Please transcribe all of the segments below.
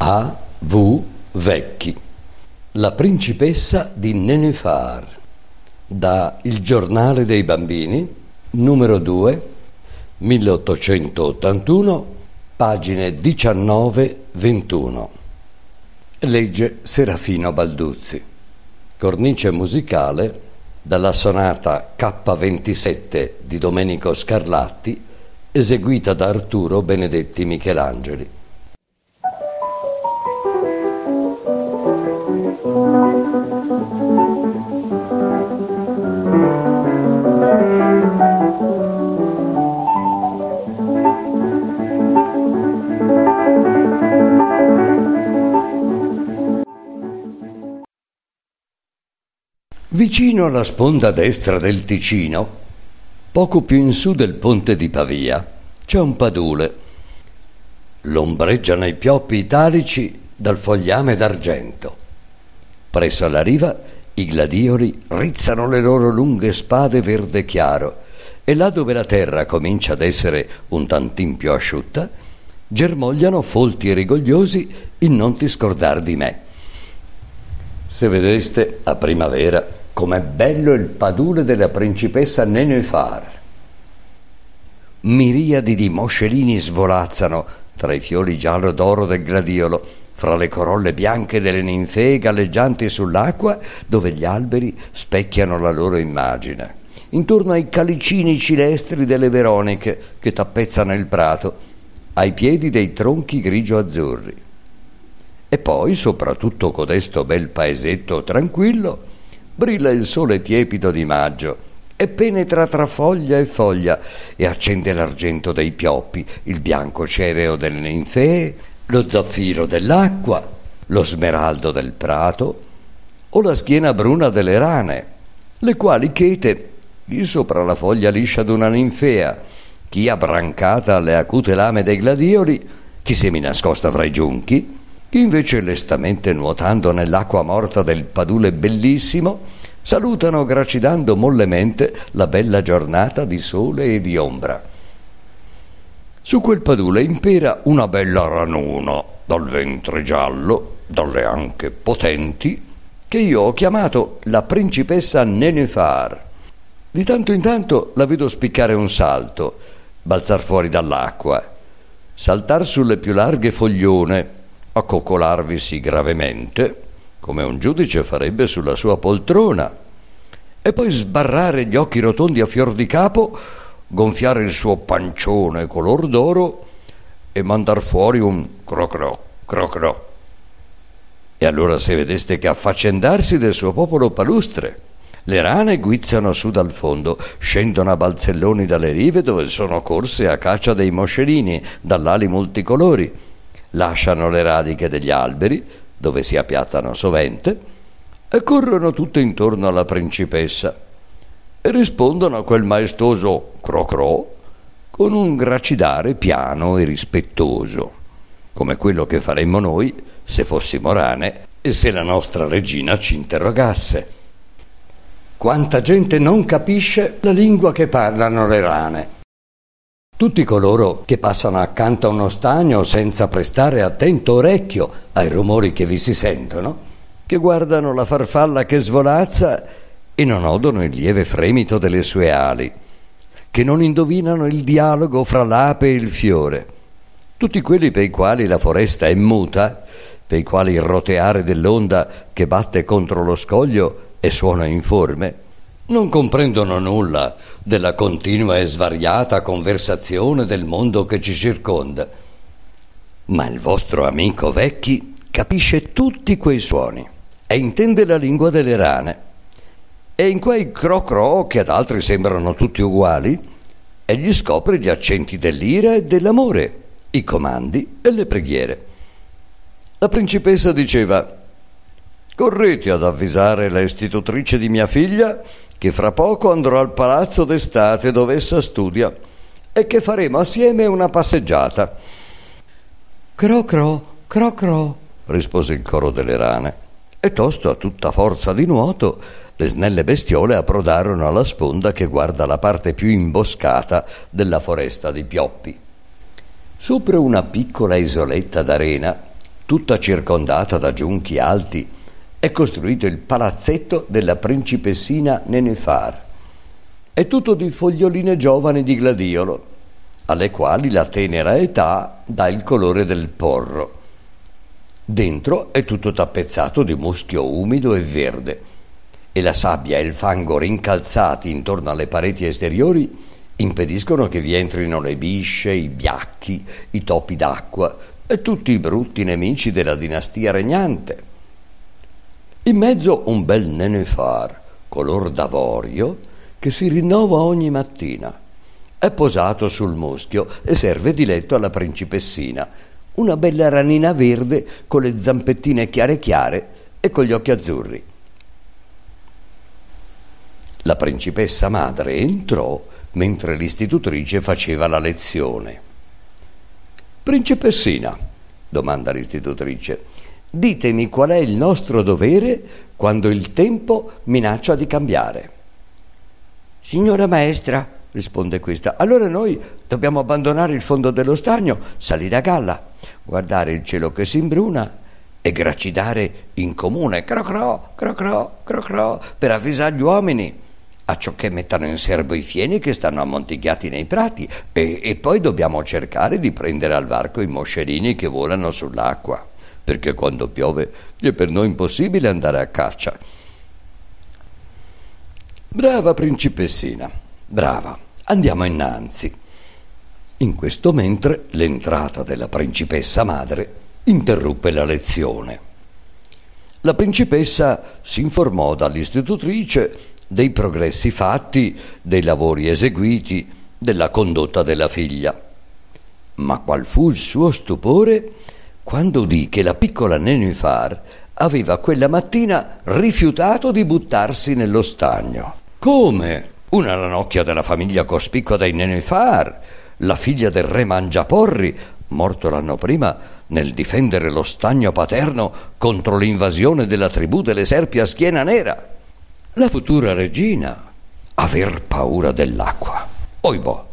A. V. Vecchi. La principessa di Nenefar. Da Il giornale dei bambini, numero 2, 1881, pagine 19-21. Legge Serafino Balduzzi. Cornice musicale dalla sonata K27 di Domenico Scarlatti, eseguita da Arturo Benedetti Michelangeli. Vicino alla sponda destra del Ticino, poco più in su del ponte di Pavia, c'è un padule. L'ombreggiano i pioppi italici dal fogliame d'argento. Presso alla riva i gladioli rizzano le loro lunghe spade verde chiaro e là dove la terra comincia ad essere un tantin più asciutta, germogliano folti e rigogliosi il non ti scordar di me. Se vedeste a primavera Com'è bello il padule della principessa Nenefar. Miriadi di moscerini svolazzano tra i fiori giallo d'oro del gladiolo, fra le corolle bianche delle ninfee galleggianti sull'acqua dove gli alberi specchiano la loro immagine, intorno ai calicini cilestri delle veroniche che tappezzano il prato, ai piedi dei tronchi grigio-azzurri. E poi, soprattutto codesto bel paesetto tranquillo, brilla il sole tiepido di maggio e penetra tra foglia e foglia e accende l'argento dei pioppi, il bianco cereo delle ninfee, lo zaffiro dell'acqua, lo smeraldo del prato o la schiena bruna delle rane, le quali chete, chi sopra la foglia liscia d'una ninfea, chi abbrancata alle acute lame dei gladioli, chi semi nascosta fra i giunchi, chi invece lestamente nuotando nell'acqua morta del padule bellissimo, salutano gracidando mollemente la bella giornata di sole e di ombra. Su quel padule impera una bella ranuna, dal ventre giallo, dalle anche potenti, che io ho chiamato la principessa Nenefar. Di tanto in tanto la vedo spiccare un salto, balzar fuori dall'acqua, saltar sulle più larghe foglione, accoccolarvisi gravemente, come un giudice farebbe sulla sua poltrona, e poi sbarrare gli occhi rotondi a fior di capo, gonfiare il suo pancione color d'oro e mandar fuori un crocro, crocro. E allora se vedeste che affaccendarsi del suo popolo palustre, le rane guizzano su dal fondo, scendono a balzelloni dalle rive dove sono corse a caccia dei moscerini dall'ali multicolori, lasciano le radiche degli alberi, dove si appiattano sovente, e corrono tutte intorno alla principessa e rispondono a quel maestoso crocro con un gracidare piano e rispettoso, come quello che faremmo noi se fossimo rane e se la nostra regina ci interrogasse. Quanta gente non capisce la lingua che parlano le rane. Tutti coloro che passano accanto a uno stagno senza prestare attento orecchio ai rumori che vi si sentono, che guardano la farfalla che svolazza e non odono il lieve fremito delle sue ali, che non indovinano il dialogo fra l'ape e il fiore. Tutti quelli per i quali la foresta è muta, per i quali il roteare dell'onda che batte contro lo scoglio è suono informe, non comprendono nulla della continua e svariata conversazione del mondo che ci circonda. Ma il vostro amico Vecchi capisce tutti quei suoni e intende la lingua delle rane. E in quei cro-cro, che ad altri sembrano tutti uguali, egli scopre gli accenti dell'ira e dell'amore, i comandi e le preghiere. La principessa diceva Correte ad avvisare la istitutrice di mia figlia che fra poco andrò al palazzo d'estate dove essa studia e che faremo assieme una passeggiata. Cro cro, cro cro, rispose il coro delle rane, e tosto a tutta forza di nuoto le snelle bestiole approdarono alla sponda che guarda la parte più imboscata della foresta di pioppi. Sopra una piccola isoletta d'arena, tutta circondata da giunchi alti, è costruito il palazzetto della principessina Nenefar. È tutto di foglioline giovani di gladiolo, alle quali la tenera età dà il colore del porro. Dentro è tutto tappezzato di muschio umido e verde e la sabbia e il fango rincalzati intorno alle pareti esteriori impediscono che vi entrino le bisce, i biacchi, i topi d'acqua e tutti i brutti nemici della dinastia regnante. In mezzo un bel nenefar, color d'avorio, che si rinnova ogni mattina. È posato sul muschio e serve di letto alla principessina, una bella ranina verde con le zampettine chiare chiare e con gli occhi azzurri. La principessa madre entrò mentre l'istitutrice faceva la lezione. Principessina, domanda l'istitutrice, ditemi qual è il nostro dovere quando il tempo minaccia di cambiare. Signora maestra, risponde questa, allora noi dobbiamo abbandonare il fondo dello stagno, salire a galla, guardare il cielo che si imbruna e gracidare in comune crocro, crocro, crocro per avvisare gli uomini a ciò che mettano in serbo i fieni che stanno ammontigliati nei prati e, e poi dobbiamo cercare di prendere al varco i moscerini che volano sull'acqua, perché quando piove è per noi impossibile andare a caccia. Brava principessina, brava, andiamo innanzi. In questo mentre l'entrata della principessa madre interruppe la lezione. La principessa si informò dall'istitutrice dei progressi fatti, dei lavori eseguiti, della condotta della figlia. Ma qual fu il suo stupore quando udì che la piccola Nenifar aveva quella mattina rifiutato di buttarsi nello stagno. Come? Una ranocchia della famiglia cospicua dei Nenifar, la figlia del re Mangiaporri, morto l'anno prima nel difendere lo stagno paterno contro l'invasione della tribù delle serpi a schiena nera la futura regina aver paura dell'acqua. Oibò.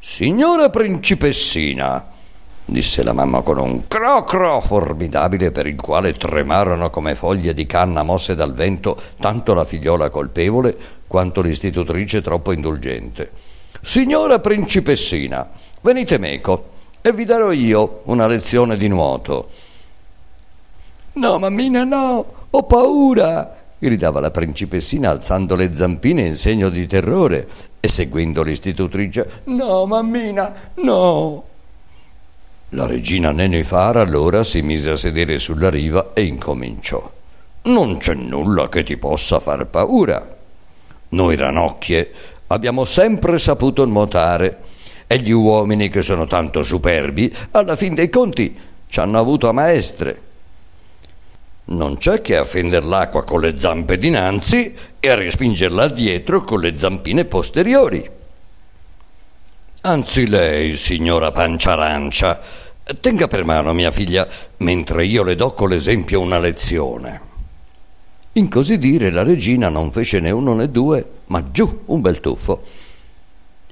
Signora principessina, disse la mamma con un crocro formidabile per il quale tremarono come foglie di canna mosse dal vento tanto la figliola colpevole quanto l'istitutrice troppo indulgente. Signora principessina, venite meco e vi darò io una lezione di nuoto. No, mammina, no, ho paura! gridava la principessina alzando le zampine in segno di terrore e seguendo l'istitutrice. No, mammina, no! La regina Nenefara allora si mise a sedere sulla riva e incominciò. Non c'è nulla che ti possa far paura. Noi ranocchie abbiamo sempre saputo nuotare e gli uomini che sono tanto superbi, alla fin dei conti, ci hanno avuto a maestre. Non c'è che a fender l'acqua con le zampe dinanzi e a respingerla dietro con le zampine posteriori. Anzi lei, signora Panciarancia, tenga per mano mia figlia mentre io le do con l'esempio una lezione. In così dire la regina non fece né uno né due, ma giù un bel tuffo.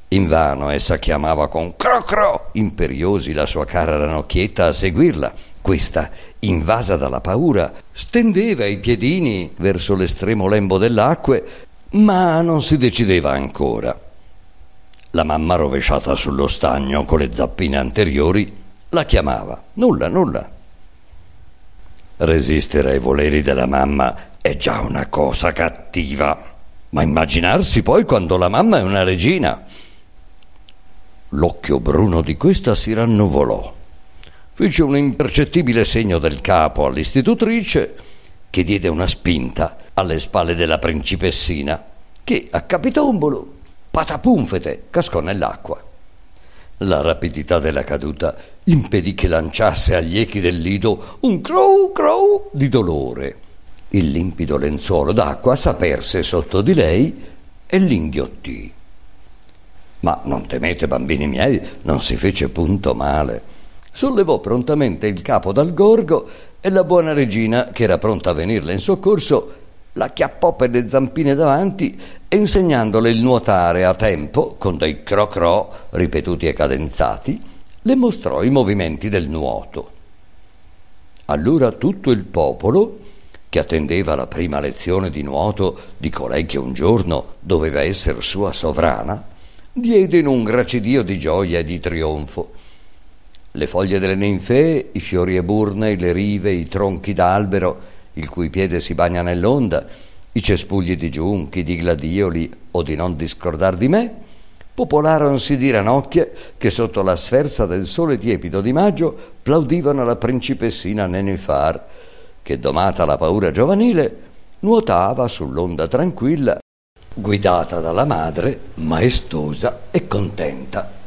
Invano essa chiamava con crocro imperiosi la sua cara ranocchietta a seguirla questa, invasa dalla paura, stendeva i piedini verso l'estremo lembo dell'acque, ma non si decideva ancora. La mamma rovesciata sullo stagno con le zappine anteriori la chiamava. Nulla, nulla. Resistere ai voleri della mamma è già una cosa cattiva, ma immaginarsi poi quando la mamma è una regina. L'occhio bruno di questa si rannuvolò fece un impercettibile segno del capo all'istitutrice che diede una spinta alle spalle della principessina che a capitombolo, patapunfete, cascò nell'acqua. La rapidità della caduta impedì che lanciasse agli echi del lido un crow crow di dolore. Il limpido lenzuolo d'acqua s'aperse sotto di lei e l'inghiottì. Ma non temete, bambini miei, non si fece punto male sollevò prontamente il capo dal gorgo e la buona regina, che era pronta a venirle in soccorso, la chiappò per le zampine davanti e insegnandole il nuotare a tempo, con dei cro-cro ripetuti e cadenzati, le mostrò i movimenti del nuoto. Allora tutto il popolo, che attendeva la prima lezione di nuoto di colei che un giorno doveva essere sua sovrana, diede in un gracidio di gioia e di trionfo. Le foglie delle ninfee, i fiori eburnei, le rive, i tronchi d'albero, il cui piede si bagna nell'onda, i cespugli di giunchi, di gladioli o di non discordar di me, popolaronsi di ranocchie che sotto la sferza del sole tiepido di maggio plaudivano alla principessina Nenifar, che domata la paura giovanile, nuotava sull'onda tranquilla, guidata dalla madre, maestosa e contenta.